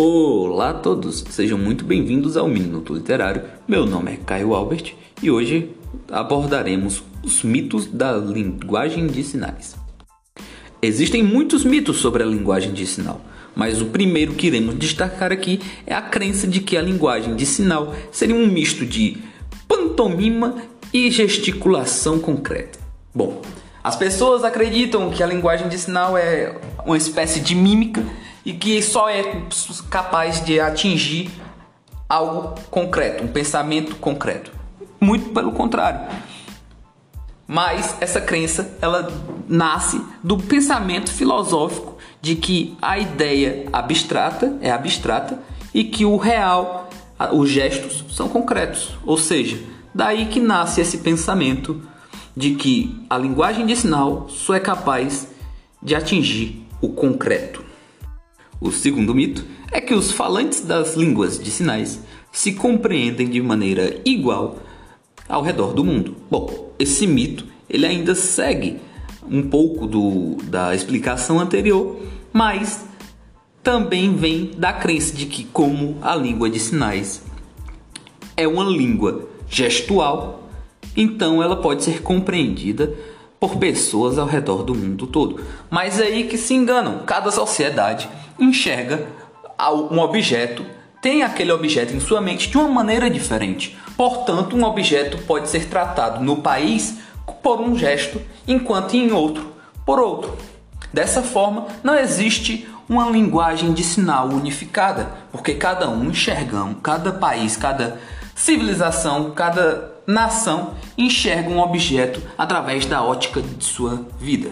Olá a todos, sejam muito bem-vindos ao Minuto Literário. Meu nome é Caio Albert e hoje abordaremos os mitos da linguagem de sinais. Existem muitos mitos sobre a linguagem de sinal, mas o primeiro que iremos destacar aqui é a crença de que a linguagem de sinal seria um misto de pantomima e gesticulação concreta. Bom, as pessoas acreditam que a linguagem de sinal é uma espécie de mímica e que só é capaz de atingir algo concreto, um pensamento concreto. Muito pelo contrário. Mas essa crença, ela nasce do pensamento filosófico de que a ideia abstrata é abstrata e que o real, os gestos são concretos. Ou seja, daí que nasce esse pensamento de que a linguagem de sinal só é capaz de atingir o concreto. O segundo mito é que os falantes das línguas de sinais se compreendem de maneira igual ao redor do mundo. Bom, esse mito ele ainda segue um pouco do, da explicação anterior, mas também vem da crença de que como a língua de sinais é uma língua gestual, então ela pode ser compreendida por pessoas ao redor do mundo todo. Mas é aí que se enganam. Cada sociedade enxerga um objeto, tem aquele objeto em sua mente de uma maneira diferente. Portanto, um objeto pode ser tratado no país por um gesto, enquanto em outro por outro. Dessa forma, não existe uma linguagem de sinal unificada, porque cada um enxergamos, cada país, cada civilização, cada nação enxerga um objeto através da ótica de sua vida.